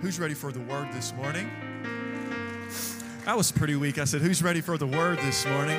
Who's ready for the word this morning? That was pretty weak. I said, Who's ready for the word this morning?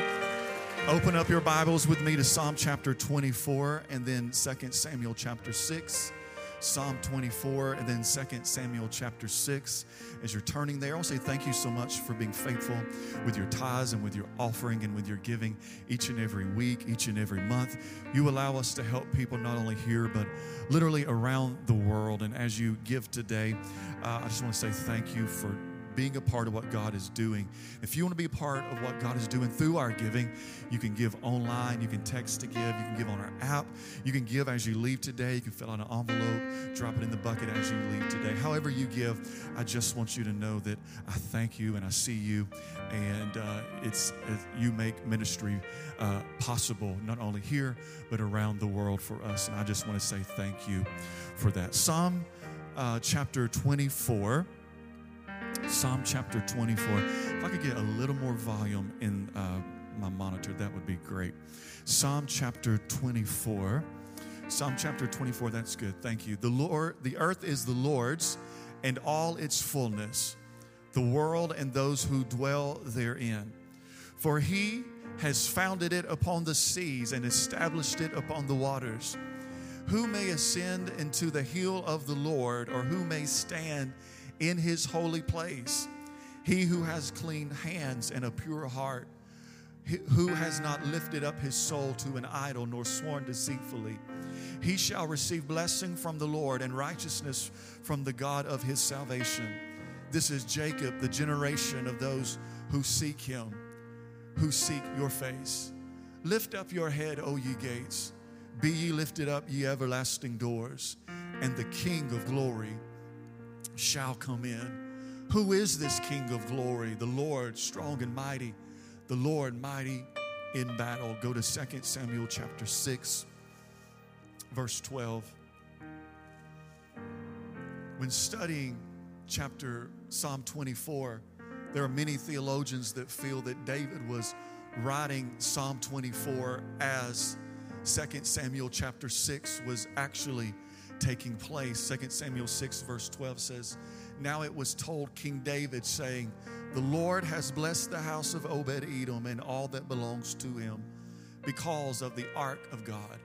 Open up your Bibles with me to Psalm chapter 24 and then 2 Samuel chapter 6. Psalm 24 and then 2 Samuel chapter 6. As you're turning there, I want to say thank you so much for being faithful with your tithes and with your offering and with your giving each and every week, each and every month. You allow us to help people not only here, but literally around the world. And as you give today, uh, I just want to say thank you for being a part of what God is doing. If you want to be a part of what God is doing through our giving, you can give online, you can text to give, you can give on our app, you can give as you leave today, you can fill out an envelope, drop it in the bucket as you leave today. However, you give, I just want you to know that I thank you and I see you, and uh, it's it, you make ministry uh, possible not only here but around the world for us. And I just want to say thank you for that. Psalm uh, chapter 24. Psalm chapter 24. If I could get a little more volume in uh, my monitor, that would be great. Psalm chapter 24. Psalm chapter 24, that's good. Thank you. The Lord, the earth is the Lord's and all its fullness, the world and those who dwell therein. For he has founded it upon the seas and established it upon the waters. Who may ascend into the hill of the Lord, or who may stand in his holy place. He who has clean hands and a pure heart, who has not lifted up his soul to an idol nor sworn deceitfully, he shall receive blessing from the Lord and righteousness from the God of his salvation. This is Jacob, the generation of those who seek him, who seek your face. Lift up your head, O ye gates. Be ye lifted up, ye everlasting doors, and the King of glory shall come in. Who is this King of glory? The Lord, strong and mighty, the Lord, mighty in battle. Go to 2 Samuel chapter 6, verse 12. When studying chapter Psalm 24, there are many theologians that feel that David was writing Psalm 24 as 2 Samuel chapter 6 was actually taking place. 2 Samuel 6, verse 12 says, Now it was told King David, saying, The Lord has blessed the house of Obed Edom and all that belongs to him because of the ark of God.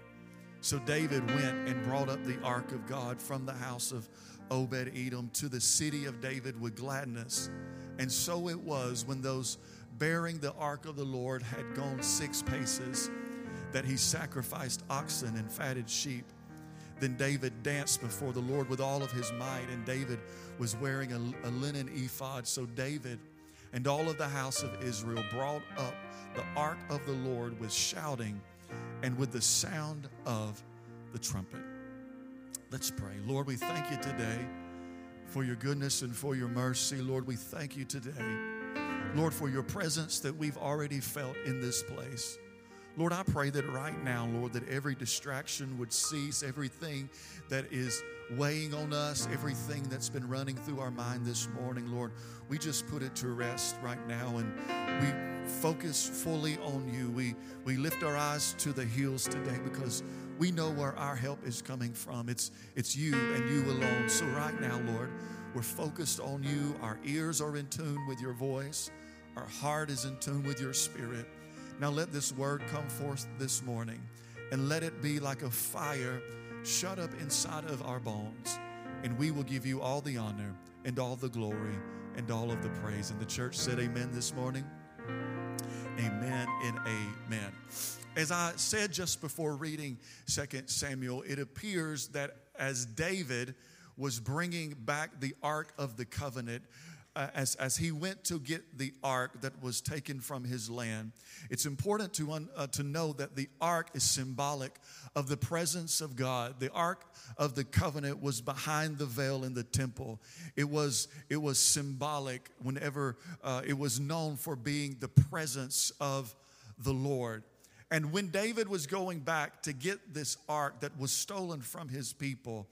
So David went and brought up the ark of God from the house of Obed Edom to the city of David with gladness. And so it was when those bearing the ark of the Lord had gone six paces that he sacrificed oxen and fatted sheep then David danced before the Lord with all of his might, and David was wearing a, a, linen ephod. So David and all of the house of Israel brought up the ark of the Lord with shouting and with the sound of the trumpet. Let's pray. Lord, we thank you today for your goodness and for your mercy. Lord, we thank you today, Lord, for your presence that we've already felt in this place. Lord, I pray that right now, Lord, that every distraction would cease, everything that is weighing on us, everything that's been running through our mind this morning, Lord, we just put it to rest right now and we focus fully on you. We, we lift our eyes to the hills today because we know where our help is coming from. It's, it's you and you alone. So, right now, Lord, we're focused on you. Our ears are in tune with your voice, our heart is in tune with your spirit. Now let this word come forth this morning and let it be like a fire shut up inside of our bones. And we will give you all the honor and all the glory and all of the praise. And the church said, Amen this morning. Amen and amen. As I said just before reading 2 Samuel, it appears that as David was bringing back the Ark of the Covenant, as, as he went to get the ark that was taken from his land, it's important to, un, uh, to know that the ark is symbolic of the presence of God. The ark of the covenant was behind the veil in the temple. It was, it was symbolic whenever uh, it was known for being the presence of the Lord. And when David was going back to get this ark that was stolen from his people,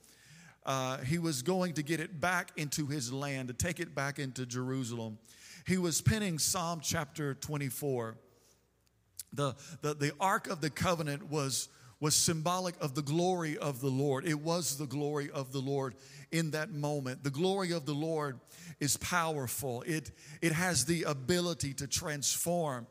uh, he was going to get it back into his land, to take it back into Jerusalem. He was penning Psalm chapter 24. The, the, the Ark of the Covenant was, was symbolic of the glory of the Lord. It was the glory of the Lord in that moment. The glory of the Lord is powerful, it, it has the ability to transform.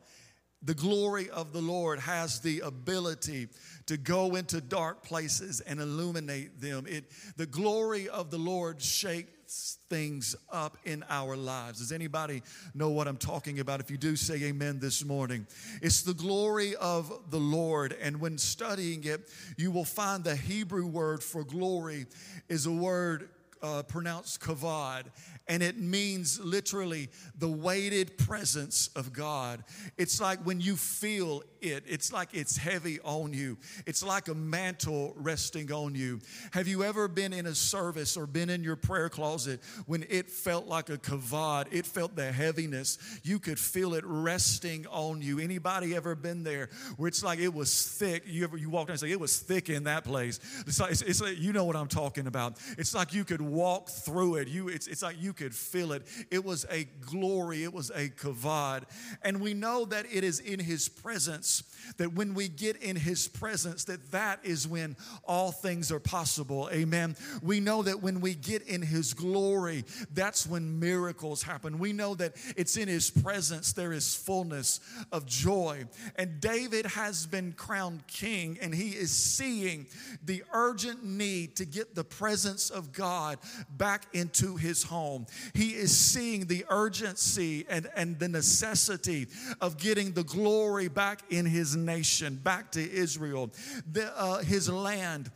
The glory of the Lord has the ability to go into dark places and illuminate them. It, the glory of the Lord shakes things up in our lives. Does anybody know what I'm talking about? If you do, say amen this morning. It's the glory of the Lord. And when studying it, you will find the Hebrew word for glory is a word uh, pronounced kavod and it means literally the weighted presence of God. It's like when you feel it, it's like it's heavy on you. It's like a mantle resting on you. Have you ever been in a service or been in your prayer closet when it felt like a kavod? It felt the heaviness. You could feel it resting on you. Anybody ever been there where it's like it was thick? You ever you walked in and say it was thick in that place? It's like, it's, it's like you know what I'm talking about. It's like you could walk through it. You it's, it's like you could feel it. It was a glory. It was a kavod. And we know that it is in his presence that when we get in his presence that that is when all things are possible amen we know that when we get in his glory that's when miracles happen we know that it's in his presence there is fullness of joy and david has been crowned king and he is seeing the urgent need to get the presence of god back into his home he is seeing the urgency and, and the necessity of getting the glory back in his nation, back to Israel, the, uh, his land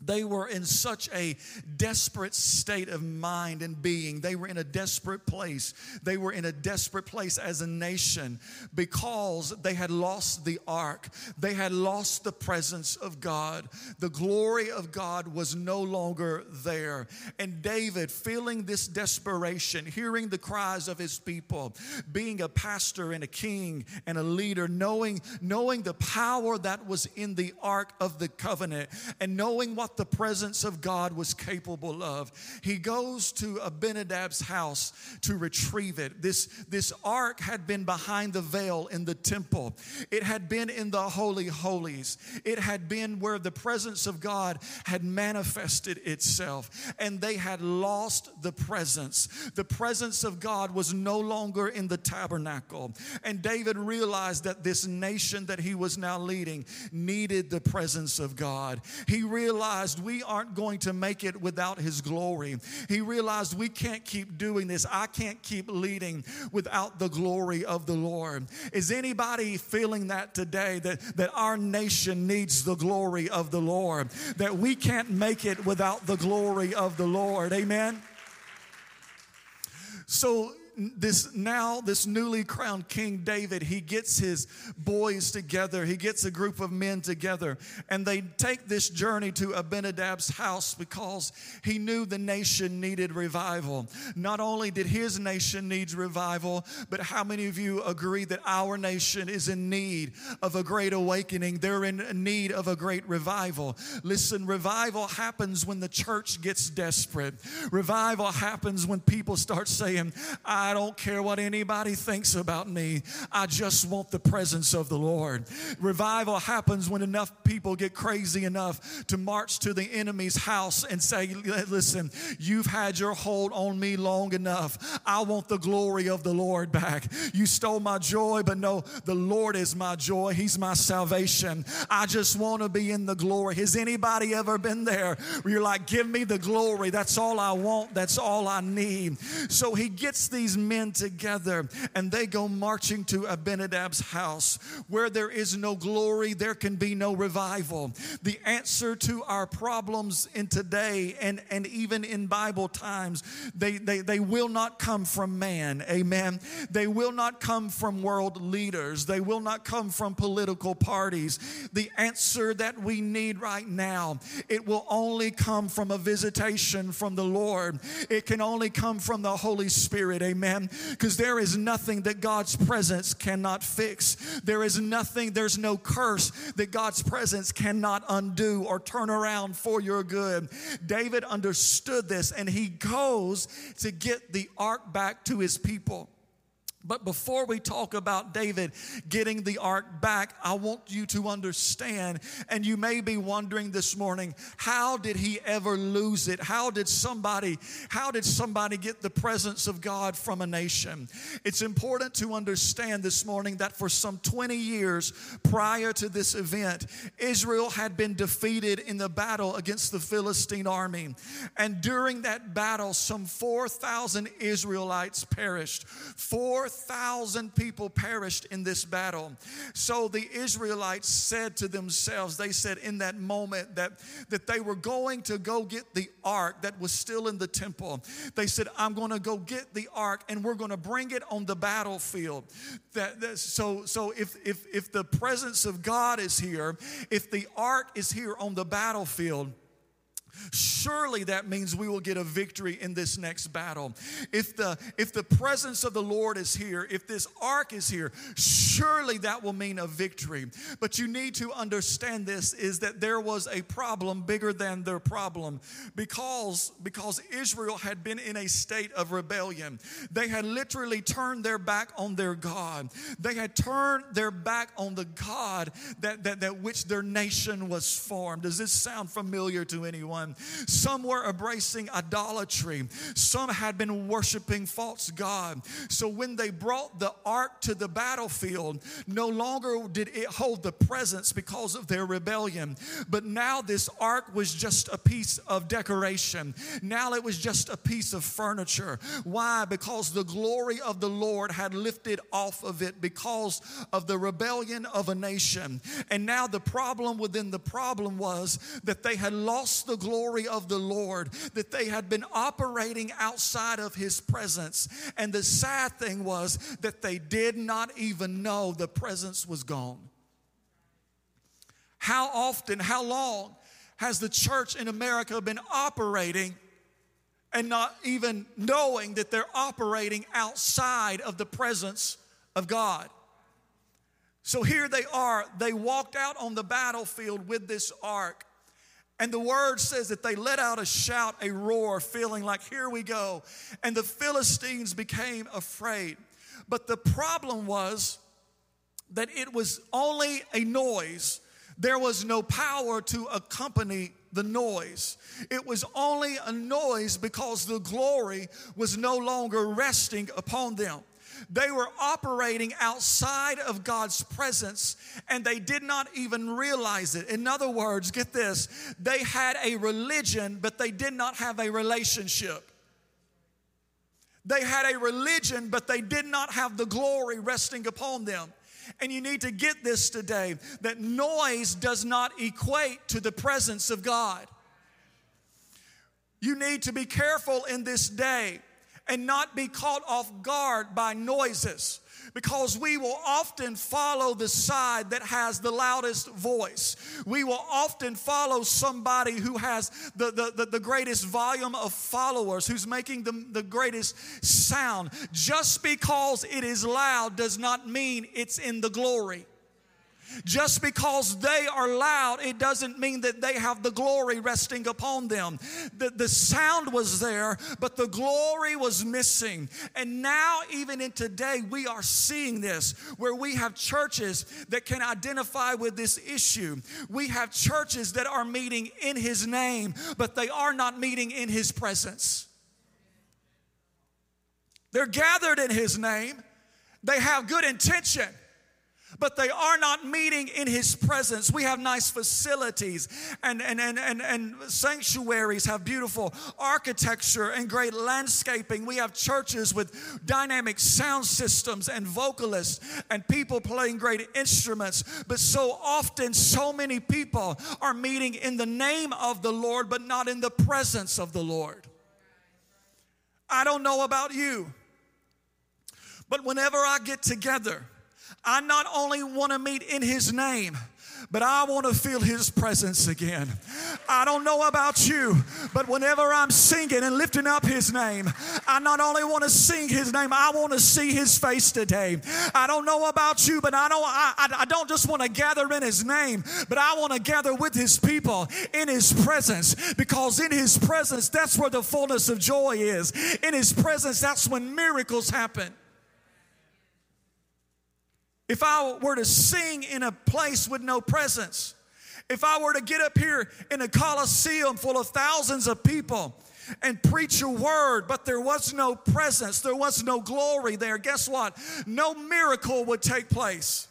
they were in such a desperate state of mind and being. They were in a desperate place. They were in a desperate place as a nation because they had lost the ark. They had lost the presence of God. The glory of God was no longer there. And David, feeling this desperation, hearing the cries of his people, being a pastor and a king and a leader, knowing, knowing the power that was in the ark of the covenant, and knowing what what the presence of God was capable of. He goes to Abinadab's house to retrieve it. This, this ark had been behind the veil in the temple, it had been in the Holy Holies, it had been where the presence of God had manifested itself, and they had lost the presence. The presence of God was no longer in the tabernacle. And David realized that this nation that he was now leading needed the presence of God. He realized realized we aren't going to make it without His glory. He realized we can't keep doing this. I can't keep leading without the glory of the Lord. Is anybody feeling that today? That, that our nation needs the glory of the Lord, that we can't make it without the glory of the Lord. Amen? So, this now this newly crowned king david he gets his boys together. He gets a group of men together. And they take this journey to abinadab's house because he knew the nation needed revival. Not only did his nation need revival but how many of you agree that our nation is in need of a great awakening? They're in need of a great revival. Listen revival happens when the church gets desperate. Revival happens when people start saying i I don't care what anybody thinks about me. I just want the presence of the Lord. Revival happens when enough people get crazy enough to march to the enemy's house and say, Listen, you've had your hold on me long enough. I want the glory of the Lord back. You stole my joy, but no, the Lord is my joy. He's my salvation. I just want to be in the glory. Has anybody ever been there where you're like, Give me the glory? That's all I want. That's all I need. So he gets these men together and they go marching to Abinadab's house. Where there is no glory, there can be no revival. The answer to our problems in today and, and even in Bible times, they, they, they will not come from man. Amen. They will not come from world leaders. They will not come from political parties. The answer that we need right now, it will only come from a visitation from the Lord. It can only come from the Holy Spirit. Amen. Amen. Because there is nothing that God's presence cannot fix. There is nothing, there's no curse that God's presence cannot undo or turn around for your good. David understood this and he goes to get the ark back to his people. But before we talk about David getting the ark back, I want you to understand, and you may be wondering this morning, how did he ever lose it? How did somebody, how did somebody get the presence of God from a nation? It's important to understand this morning that for some 20 years prior to this event, Israel had been defeated in the battle against the Philistine army. And during that battle, some 4,000 Israelites perished. 4,000 4,000 people perished in this battle. So the Israelites said to themselves, they said in that moment that, that they were going to go get the ark that was still in the temple. They said, I'm going to go get the ark and we're going to bring it on the battlefield. That, that, so so if, if, if the presence of God is here, if the ark is here on the battlefield, surely that means we will get a victory in this next battle. If the if the presence of the Lord is here, if this ark is here, surely that will mean a victory. But you need to understand this is that there was a problem bigger than their problem because because Israel had been in a state of rebellion. They had literally turned their back on their God. They had turned their back on the God that that, that which their nation was formed. Does this sound familiar to anyone? Some were embracing idolatry. Some had been worshiping false God. So when they brought the ark to the battlefield, no longer did it hold the presence because of their rebellion. But now this ark was just a piece of decoration. Now it was just a piece of furniture. Why? Because the glory of the Lord had lifted off of it because of the rebellion of a nation. And now the problem within the problem was that they had lost the glory glory of the Lord, that they had been operating outside of His presence. And the sad thing was that they did not even know the presence was gone. How often, how long has the church in America been operating and not even knowing that they're operating outside of the presence of God? So here they are. They walked out on the battlefield with this ark. And the word says that they let out a shout, a roar, feeling like, here we go. And the Philistines became afraid. But the problem was that it was only a noise, there was no power to accompany the noise. It was only a noise because the glory was no longer resting upon them. They were operating outside of God's presence and they did not even realize it. In other words, get this they had a religion, but they did not have a relationship. They had a religion, but they did not have the glory resting upon them. And you need to get this today that noise does not equate to the presence of God. You need to be careful in this day and not be caught off guard by noises because we will often follow the side that has the loudest voice. We will often follow somebody who has the, the, the, the, greatest volume of followers, who's making the, the greatest sound. Just because it is loud does not mean it's in the glory. Just because they are loud, it doesn't mean that they have the glory resting upon them. The, the sound was there, but the glory was missing. And now, even in today, we are seeing this where we have churches that can identify with this issue. We have churches that are meeting in His name, but they are not meeting in His presence. They're gathered in His name, they have good intention but they are not meeting in his presence. We have nice facilities and, and, and, and, and sanctuaries have beautiful architecture and great landscaping. We have churches with dynamic sound systems and vocalists and people playing great instruments. But so often, so many people are meeting in the name of the Lord, but not in the presence of the Lord. I don't know about you, but whenever I get together, I not only want to meet in His name, but I want to feel His presence again. I don't know about you, but whenever I'm singing and lifting up His name, I not only want to sing His name, I want to see His face today. I don't know about you, but I don't. I, I don't just want to gather in His name, but I want to gather with His people in His presence because in His presence, that's where the fullness of joy is. In His presence, that's when miracles happen. If I were to sing in a place with no presence, if I were to get up here in a coliseum full of thousands of people and preach a word, but there was no presence, there was no glory there, guess what? No miracle would take place.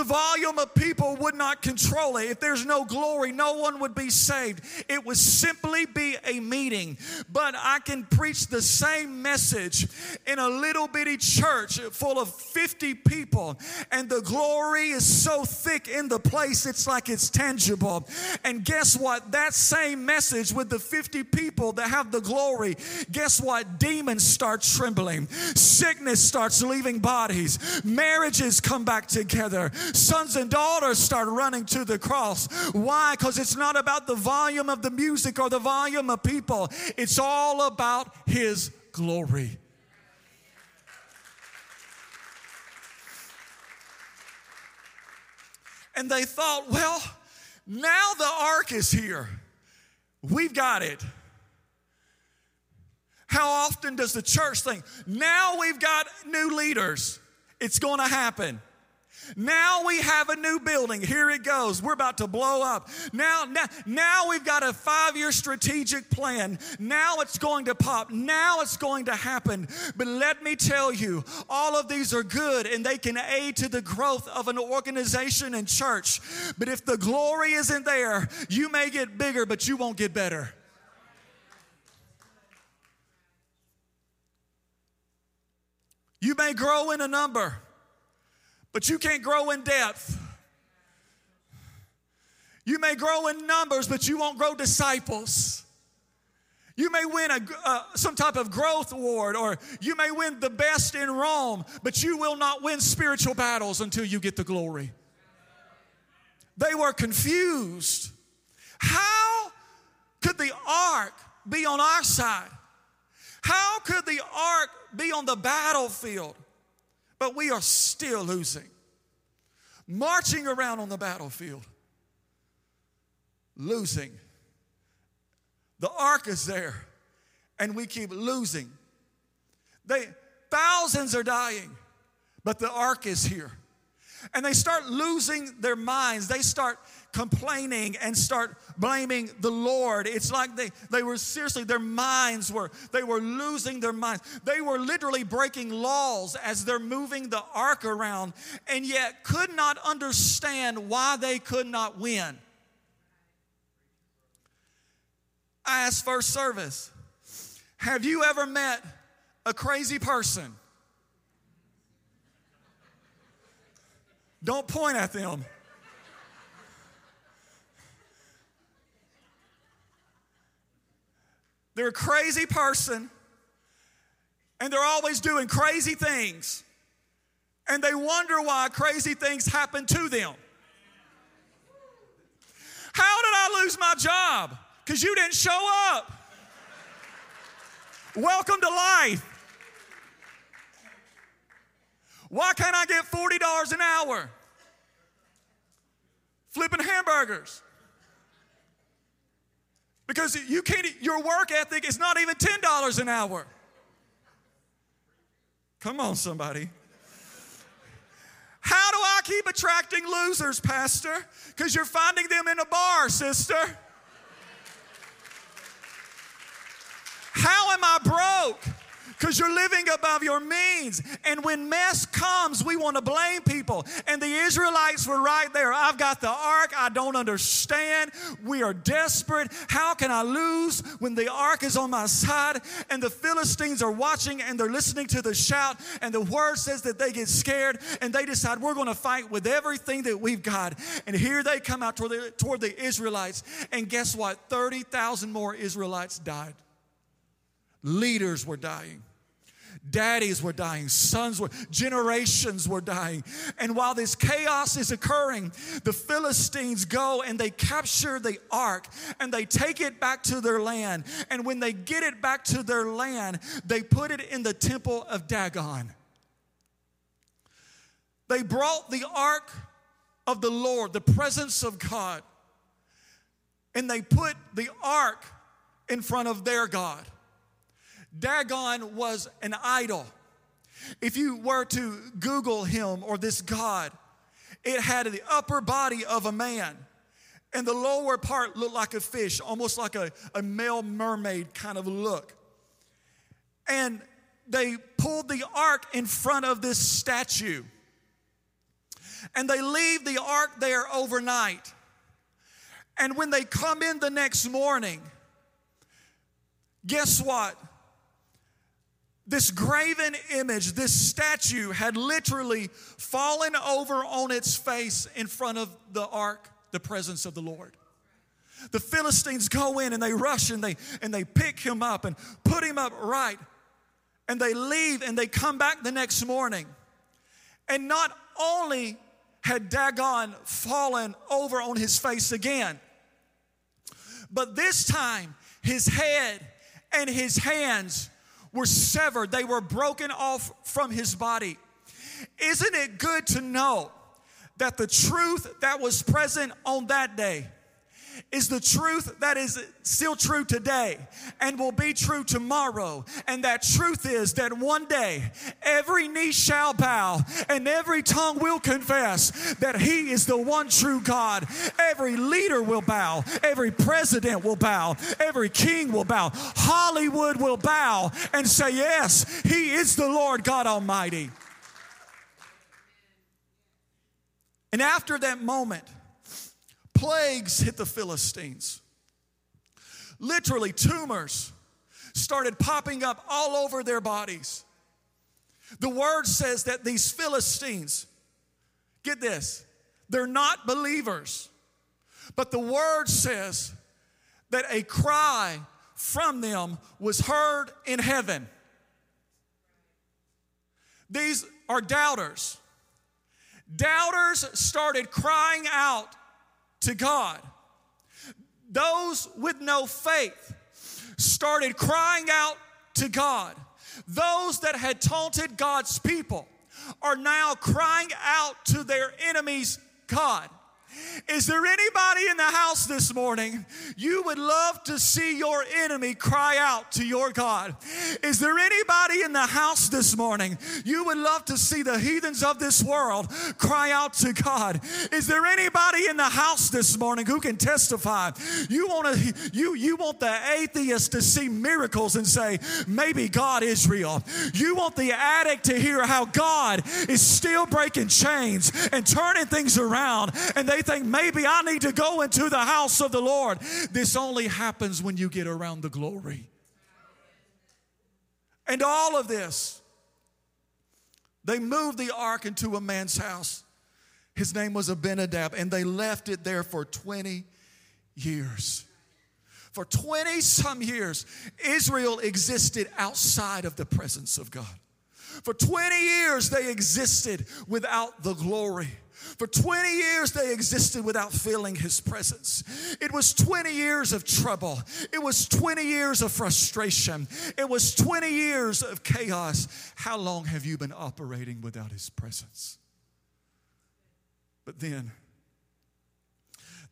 The volume of people would not control it. If there's no glory, no one would be saved. It would simply be a meeting. But I can preach the same message in a little bitty church full of 50 people, and the glory is so thick in the place, it's like it's tangible. And guess what? That same message with the 50 people that have the glory, guess what? Demons start trembling, sickness starts leaving bodies, marriages come back together sons and daughters start running to the cross. Why? Because it's not about the volume of the music or the volume of people, it's all about His glory. And they thought, well, now the ark is here. We've got it. How often does the church think, now we've got new leaders? It's going to happen. Now we have a new building. Here it goes. We're about to blow up. Now, now, now we've got a five year strategic plan. Now it's going to pop. Now it's going to happen. But let me tell you, all of these are good and they can aid to the growth of an organization and church. But if the glory isn't there, you may get bigger, but you won't get better. You may grow in a number but you can't grow in depth. You may grow in numbers, but you won't grow disciples. You may win a, uh, some type of growth award, or you may win the best in Rome, but you will not win spiritual battles until you get the glory. They were confused. How could the ark be on our side? How could the ark be on the battlefield? But we are still losing. Marching around on the battlefield, losing. The ark is there, and we keep losing. They thousands are dying, but the ark is here. And they start losing their minds. They start complaining and start blaming the Lord. It's like they, they were seriously, their minds were, they were losing their minds. They were literally breaking laws as they're moving the ark around and yet could not understand why they could not win. I asked first service, have you ever met a crazy person? Don't point at them. They're a crazy person and they're always doing crazy things. And they wonder why crazy things happen to them. How did I lose my job? Because you didn't show up. Welcome to life. Why can't I get $40 an hour? Flipping hamburgers. Because you can't, your work ethic is not even $10 an hour. Come on, somebody. How do I keep attracting losers, Pastor? Because you're finding them in a bar, sister. How am I broke? Because you're living above your means. And when mess comes, we want to blame people. And the Israelites were right there. I've got the ark. I don't understand. We are desperate. How can I lose when the ark is on my side? And the Philistines are watching and they're listening to the shout. And the word says that they get scared and they decide we're going to fight with everything that we've got. And here they come out toward the, toward the Israelites. And guess what? 30,000 more Israelites died. Leaders were dying. Daddies were dying, sons were, generations were dying. And while this chaos is occurring, the Philistines go and they capture the ark and they take it back to their land. And when they get it back to their land, they put it in the temple of Dagon. They brought the ark of the Lord, the presence of God, and they put the ark in front of their God. Dagon was an idol. If you were to Google him or this God, it had the upper body of a man, and the lower part looked like a fish, almost like a, a male mermaid kind of look. And they pulled the ark in front of this statue. And they leave the ark there overnight. And when they come in the next morning, guess what? This graven image, this statue had literally fallen over on its face in front of the ark, the presence of the Lord. The Philistines go in and they rush and they and they pick him up and put him up right. And they leave and they come back the next morning. And not only had Dagon fallen over on his face again, but this time his head and his hands were severed, they were broken off from his body. Isn't it good to know that the truth that was present on that day is the truth that is still true today and will be true tomorrow. And that truth is that one day every knee shall bow and every tongue will confess that He is the one true God. Every leader will bow, every president will bow, every king will bow, Hollywood will bow and say, Yes, He is the Lord God Almighty. And after that moment, plagues hit the Philistines. Literally, tumors started popping up all over their bodies. The word says that these Philistines, get this, they're not believers, but the word says that a cry from them was heard in heaven. These are doubters. Doubters started crying out to God. Those with no faith started crying out to God. Those that had taunted God's people are now crying out to their enemies' God. Is there anybody in the house this morning you would love to see your enemy cry out to your God? Is there anybody in the house this morning you would love to see the heathens of this world cry out to God? Is there anybody in the house this morning who can testify? You want to you you want the atheist to see miracles and say maybe God is real. You want the addict to hear how God is still breaking chains and turning things around and they think maybe I need to go into the house of the Lord. This only happens when you get around the glory. And all of this, they moved the ark into a man's house. His name was Abinadab, and they left it there for 20 years. For 20 some years, Israel existed outside of the presence of God. For 20 years, they existed without the glory. For 20 years, they existed without feeling his presence. It was 20 years of trouble. It was 20 years of frustration. It was 20 years of chaos. How long have you been operating without his presence? But then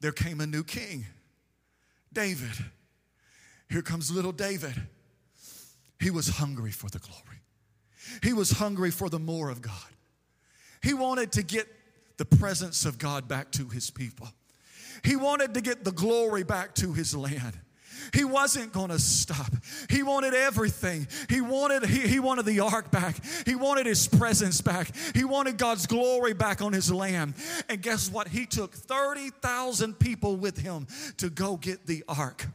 there came a new king, David. Here comes little David. He was hungry for the glory, he was hungry for the more of God. He wanted to get the presence of God back to his people. He wanted to get the glory back to his land. He wasn't going to stop. He wanted everything. He wanted he, he wanted the ark back. He wanted his presence back. He wanted God's glory back on his land. And guess what? He took 30,000 people with him to go get the ark.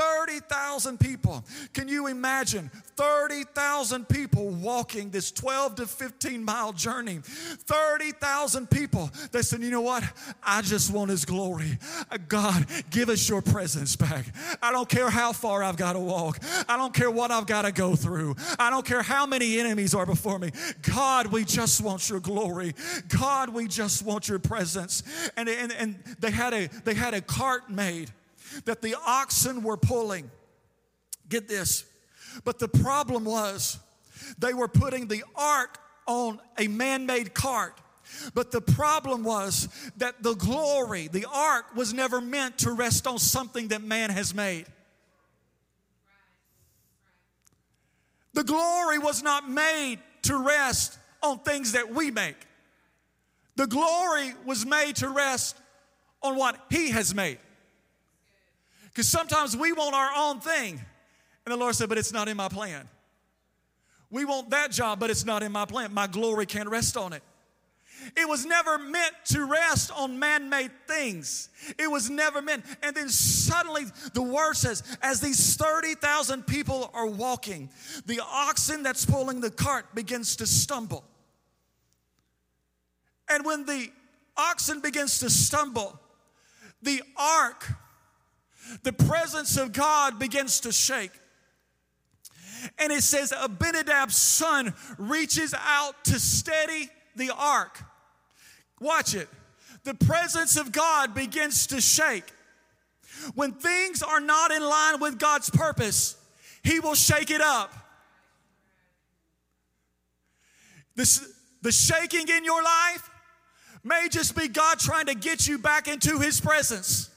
30,000 people. Can you imagine 30,000 people walking this 12 to 15 mile journey? 30,000 people. They said, you know what? I just want His glory. Uh, God, give us your presence back. I don't care how far I've got to walk. I don't care what I've got to go through. I don't care how many enemies are before me. God, we just want your glory. God, we just want your presence. And, and, and they, had a, they had a cart made that the oxen were pulling. Get this. But the problem was they were putting the ark on a man made cart. But the problem was that the glory, the ark, was never meant to rest on something that man has made. The glory was not made to to rest on things that we make. The glory was made to rest on what He has made. Because sometimes we want our own thing. And the Lord said, But it's not in my plan. We want that job, but it's not in my plan. My glory can't rest on it. It was never meant to rest on man made things. It was never meant. And then suddenly the word says, as these 30,000 people are walking, the oxen that's pulling the cart begins to stumble. And when the oxen begins to stumble, the ark, the presence of God begins to shake. And it says Abinadab's son reaches out to steady the ark. Watch it. The presence of God begins to shake. When things are not in line with God's purpose, He will shake it up. This, the shaking in your life may just be God trying to get you back into His presence.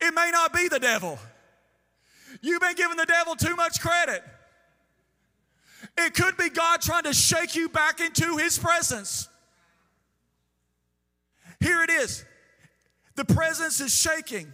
It may not be the devil. You've been giving the devil too much credit. It could be God trying to shake you back into His presence. Here it is. The presence is shaking.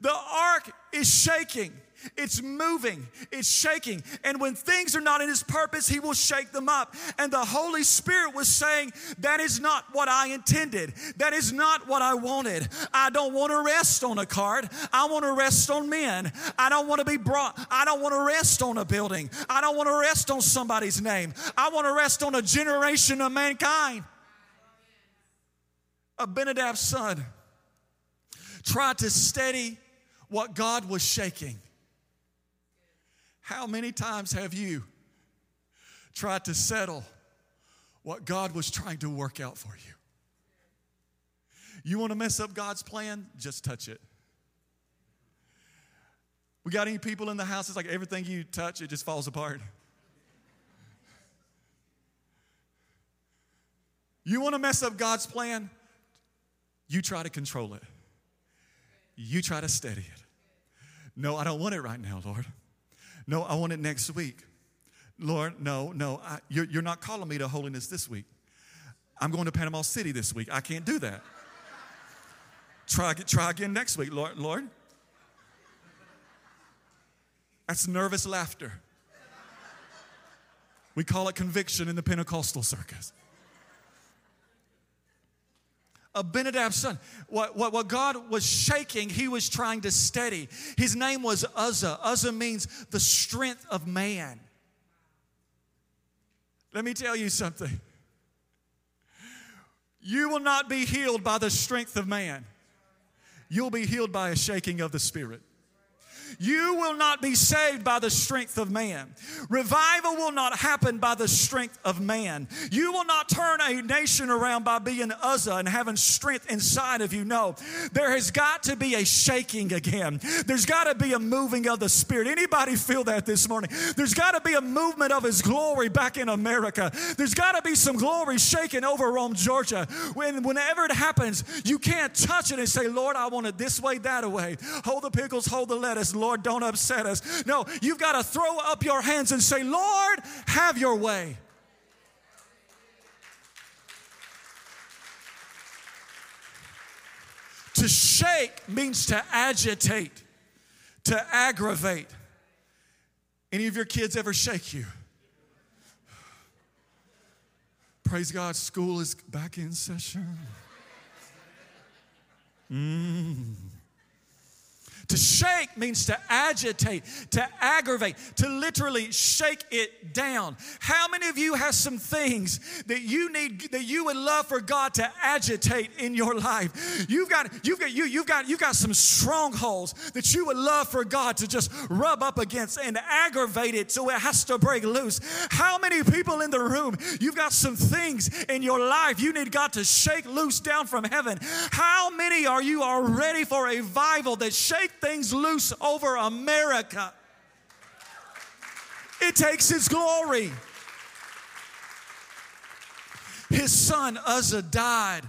The ark is shaking. It's moving, it's shaking. And when things are not in His purpose, He will shake them up. And the Holy Spirit was saying, That is not what I intended. That is not what I wanted. I don't want to rest on a cart. I want to rest on men. I don't want to be brought, I don't want to rest on a building. I don't want to rest on somebody's name. I want to rest on a generation of mankind. Abinadab's son tried to steady what God was shaking. How many times have you tried to settle what God was trying to work out for you? You want to mess up God's plan? Just touch it. We got any people in the house? It's like everything you touch, it just falls apart. You want to mess up God's plan? You try to control it, you try to steady it. No, I don't want it right now, Lord. No, I want it next week. Lord, no, no, I, you're, you're not calling me to holiness this week. I'm going to Panama City this week. I can't do that. try, try again next week, Lord. Lord. That's nervous laughter. We call it conviction in the Pentecostal circus. Abinadab's son. What, what, what God was shaking, he was trying to steady. His name was Uzzah. Uzzah means the strength of man. Let me tell you something. You will not be healed by the strength of man. You'll be healed by a shaking of the Spirit. You will not be saved by the strength of man. Revival will not happen by the strength of man. You will not turn a nation around by being Uzzah and having strength inside of you. No, there has got to be a shaking again. There's got to be a moving of the Spirit. Anybody feel that this morning? There's got to be a movement of His glory back in America. There's got to be some glory shaking over Rome, Georgia. When, whenever it happens, you can't touch it and say, Lord, I want it this way, that way. Hold the pickles, hold the lettuce. Lord, don't upset us. No, you've got to throw up your hands and say, Lord, have your way. To shake means to agitate, to aggravate. Any of your kids ever shake you? Praise God, school is back in session. Mm. To shake means to agitate, to aggravate, to literally shake it down. How many of you have some things that you need that you would love for God to agitate in your life? You've got you've got you you've got you've got some strongholds that you would love for God to just rub up against and aggravate it so it has to break loose. How many people in the room you've got some things in your life you need God to shake loose down from heaven? How many are you are ready for a revival that shake things loose over America. It takes His glory. His son Uzzah died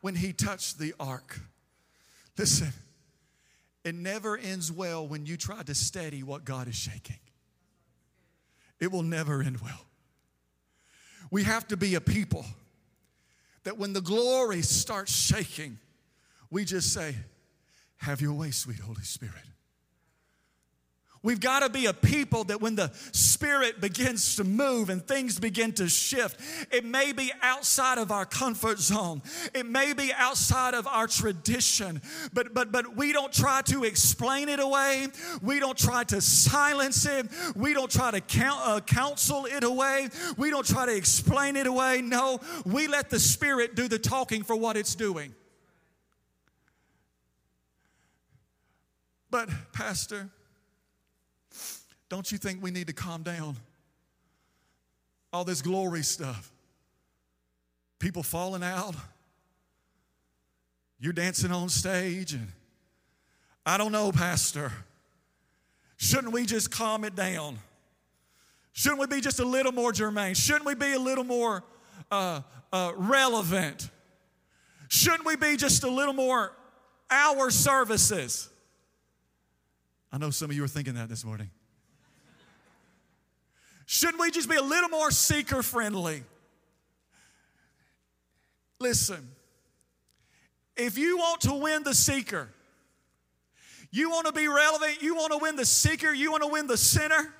when he touched the ark. Listen, it never ends well when you try to steady what God is shaking. It will never end well. We have to be a people that when the glory starts shaking, we just say, Have your way, sweet Holy Spirit. We've got to be a people that when the Spirit begins to move and things begin to shift, it may be outside of our comfort zone. It may be outside of our tradition, but, but, but we don't try to explain it away. We don't try to silence it. We don't try to count, uh, counsel it away. We don't try to explain it away. No, we let the Spirit do the talking for what it's doing. But, Pastor, don't you think we need to calm down? All this glory stuff. People falling out. You're dancing on stage, and I don't know, Pastor. Shouldn't we just calm it down? Shouldn't we be just a little more germane? Shouldn't we be a little more uh, uh, relevant? Shouldn't we be just a little more our services? I know some of you are thinking that this morning. Shouldn't we just be a little more seeker friendly? Listen, if you want to win the seeker, you want to be relevant, you want to win the seeker, you want to win the sinner,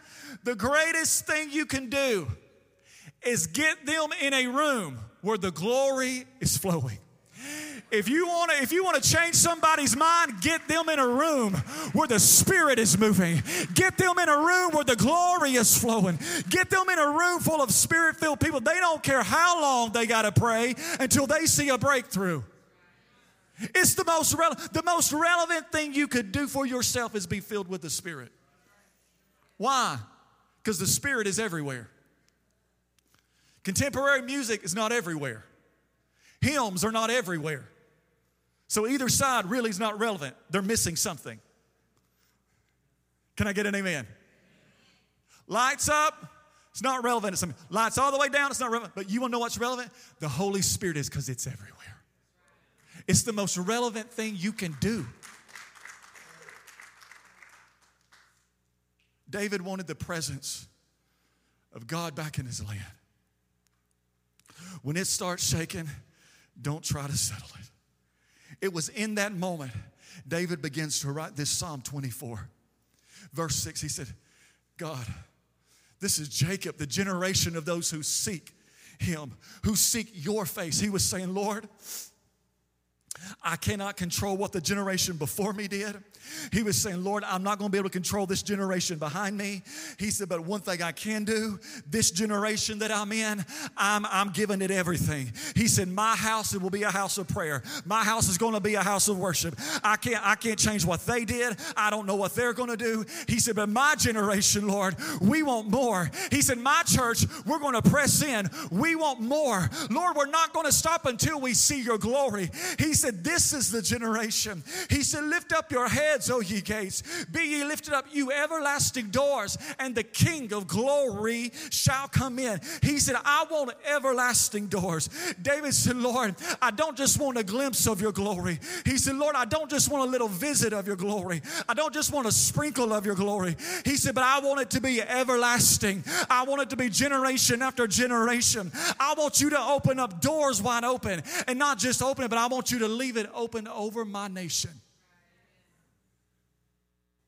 the greatest thing you can do is get them in a room where the glory is flowing. If you want to, if you want to change somebody's mind, get them in a room where the Spirit is moving. Get them in a room where the glory is flowing. Get them in a room full of Spirit-filled people. They don't care how long they got to pray until they see a breakthrough. It's the most re- the most relevant thing you could do for yourself is be filled with the Spirit. Why? Because the Spirit is everywhere. Contemporary music is not everywhere. Hymns are not everywhere. So either side really is not relevant. They're missing something. Can I get an amen? Lights up, it's not relevant. It's something. lights all the way down, it's not relevant. But you want to know what's relevant? The Holy Spirit is because it's everywhere. It's the most relevant thing you can do. David wanted the presence of God back in his land. When it starts shaking, don't try to settle it. It was in that moment David begins to write this Psalm 24. Verse 6, he said, God, this is Jacob, the generation of those who seek him, who seek your face. He was saying, Lord, I cannot control what the generation before me did. He was saying, Lord, I'm not going to be able to control this generation behind me. He said, but one thing I can do, this generation that I'm in, I'm, I'm giving it everything. He said, my house it will be a house of prayer. My house is going to be a house of worship. I can't, I can't change what they did. I don't know what they're going to do. He said, but my generation, Lord, we want more. He said, my church, we're going to press in. We want more. Lord, we're not going to stop until we see your glory. He said, this is the generation. He said, lift up your heads, O ye gates. Be ye lifted up, you everlasting doors, and the King of glory shall come in. He said, I want everlasting doors. David said, Lord, I don't just want a glimpse of your glory. He said, Lord, I don't just want a little visit of your glory. I don't just want a sprinkle of your glory. He said, but I want it to be everlasting. I want it to be generation after generation. I want you to open up doors wide open and not just open it, but I want you to leave it open over my nation.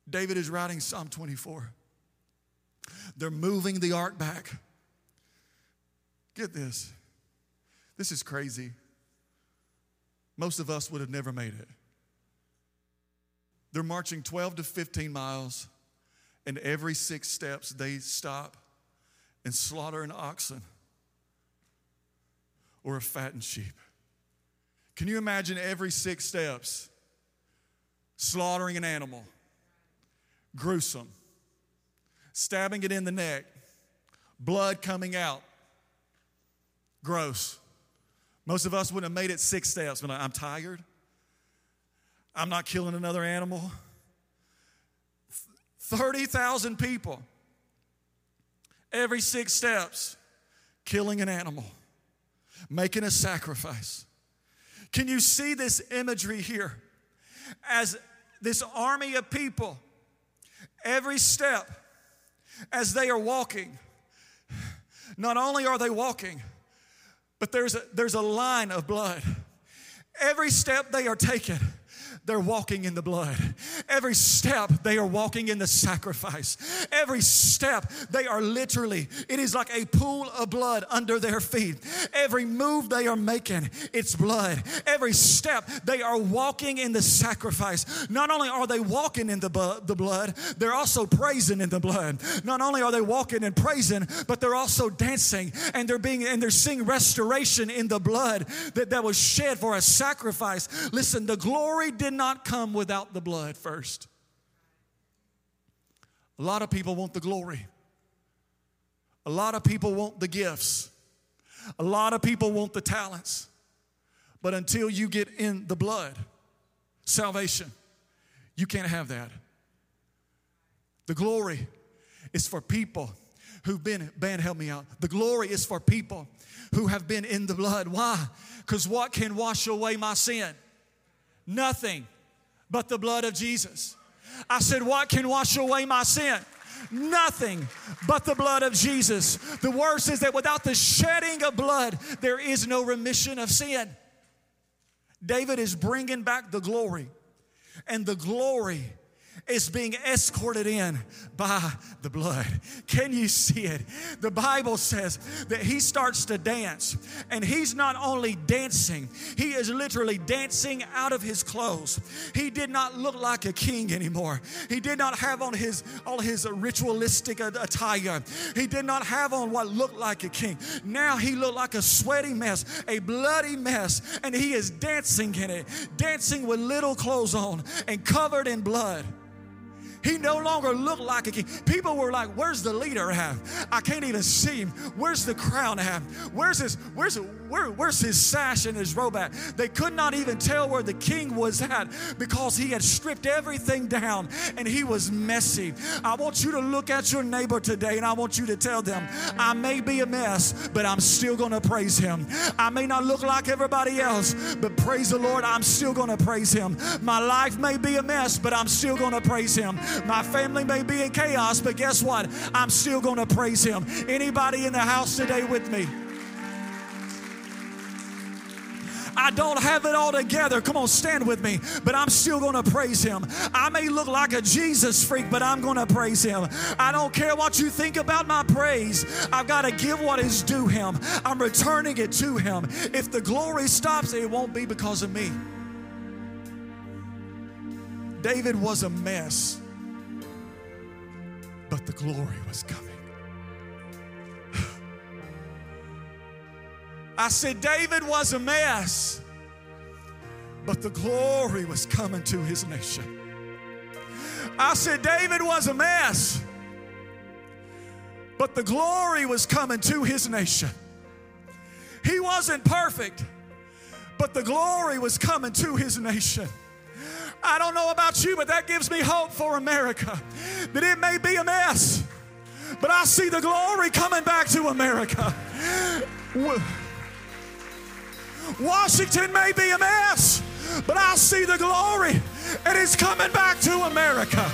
David is writing Psalm 24. They're moving the ark back. Get this. This is crazy. Most of us would have never made it. They're marching 12 to 15 miles, and every six steps they stop and slaughter an oxen or a fattened sheep. Can you imagine every six steps slaughtering an animal? gruesome. Stabbing it in the neck, blood coming out. Gross. Most of us wouldn't have made it six steps. But I'm tired. I'm not killing another animal. 30,000 people every six steps killing an animal, making a sacrifice. Can you see this imagery here? As this army of people every step as they are walking. Not only are they walking, but there's a, there's a line of blood. Every step they are taking, they're walking in the blood. Every step, they are walking in the sacrifice. Every step, they are literally, it is like a pool of blood under their feet. Every move they are making, it's blood. Every step, they are walking in the sacrifice. Not only are they walking in the, bu- the blood, they're also praising in the blood. Not only are they walking and praising, but they're also dancing and they're being and they're seeing restoration in the blood that, that was shed for a sacrifice. Listen, the glory did not come without the blood first. A lot of people want the glory. A lot of people want the gifts. A lot of people want the talents. But until you get in the blood, salvation, you can't have that. The glory is for people who've been, band, help me out. The glory is for people who have been in the blood. Why? Because what can wash away my sin? Nothing but the blood of Jesus. I said, What can wash away my sin? Nothing but the blood of Jesus. The word says that without the shedding of blood, there is no remission of sin. David is bringing back the glory, and the glory is being escorted in by the blood. Can you see it? The Bible says that he starts to dance, and he's not only dancing, he is literally dancing out of his clothes. He did not look like a king anymore. He did not have on his all his ritualistic attire. He did not have on what looked like a king. Now he looked like a sweaty mess, a bloody mess, and he is dancing in it, dancing with little clothes on and covered in blood. He no longer looked like a king. People were like, Where's the leader at? I can't even see him. Where's the crown at? Where's his, where's, where, where's his sash and his robe at? They could not even tell where the king was at because he had stripped everything down and he was messy. I want you to look at your neighbor today and I want you to tell them, I may be a mess, but I'm still going to praise him. I may not look like everybody else, but praise the Lord, I'm still going to praise him. My life may be a mess, but I'm still going to praise him. My family may be in chaos, but guess what? I'm still going to praise Him. Anybody in the house today with me? I don't have it all together. Come on, stand with me. But I'm still going to praise him. I may look like a Jesus freak, but I'm going to praise him. I don't care what you think about my praise. I've got to give what is due him. I'm returning it to him. If the glory stops, it won't be because of me. David was a mess but the glory was coming. I said, David was a mess, but the glory was coming to his nation. I said, David was a mess, but the glory was coming to his nation. He wasn't perfect, but the glory was coming to his nation. I don't know about you, but that gives me hope for America. That it may be a mess, but I see the glory coming back to America. Washington may be a mess, but I see the glory and it's coming back to America.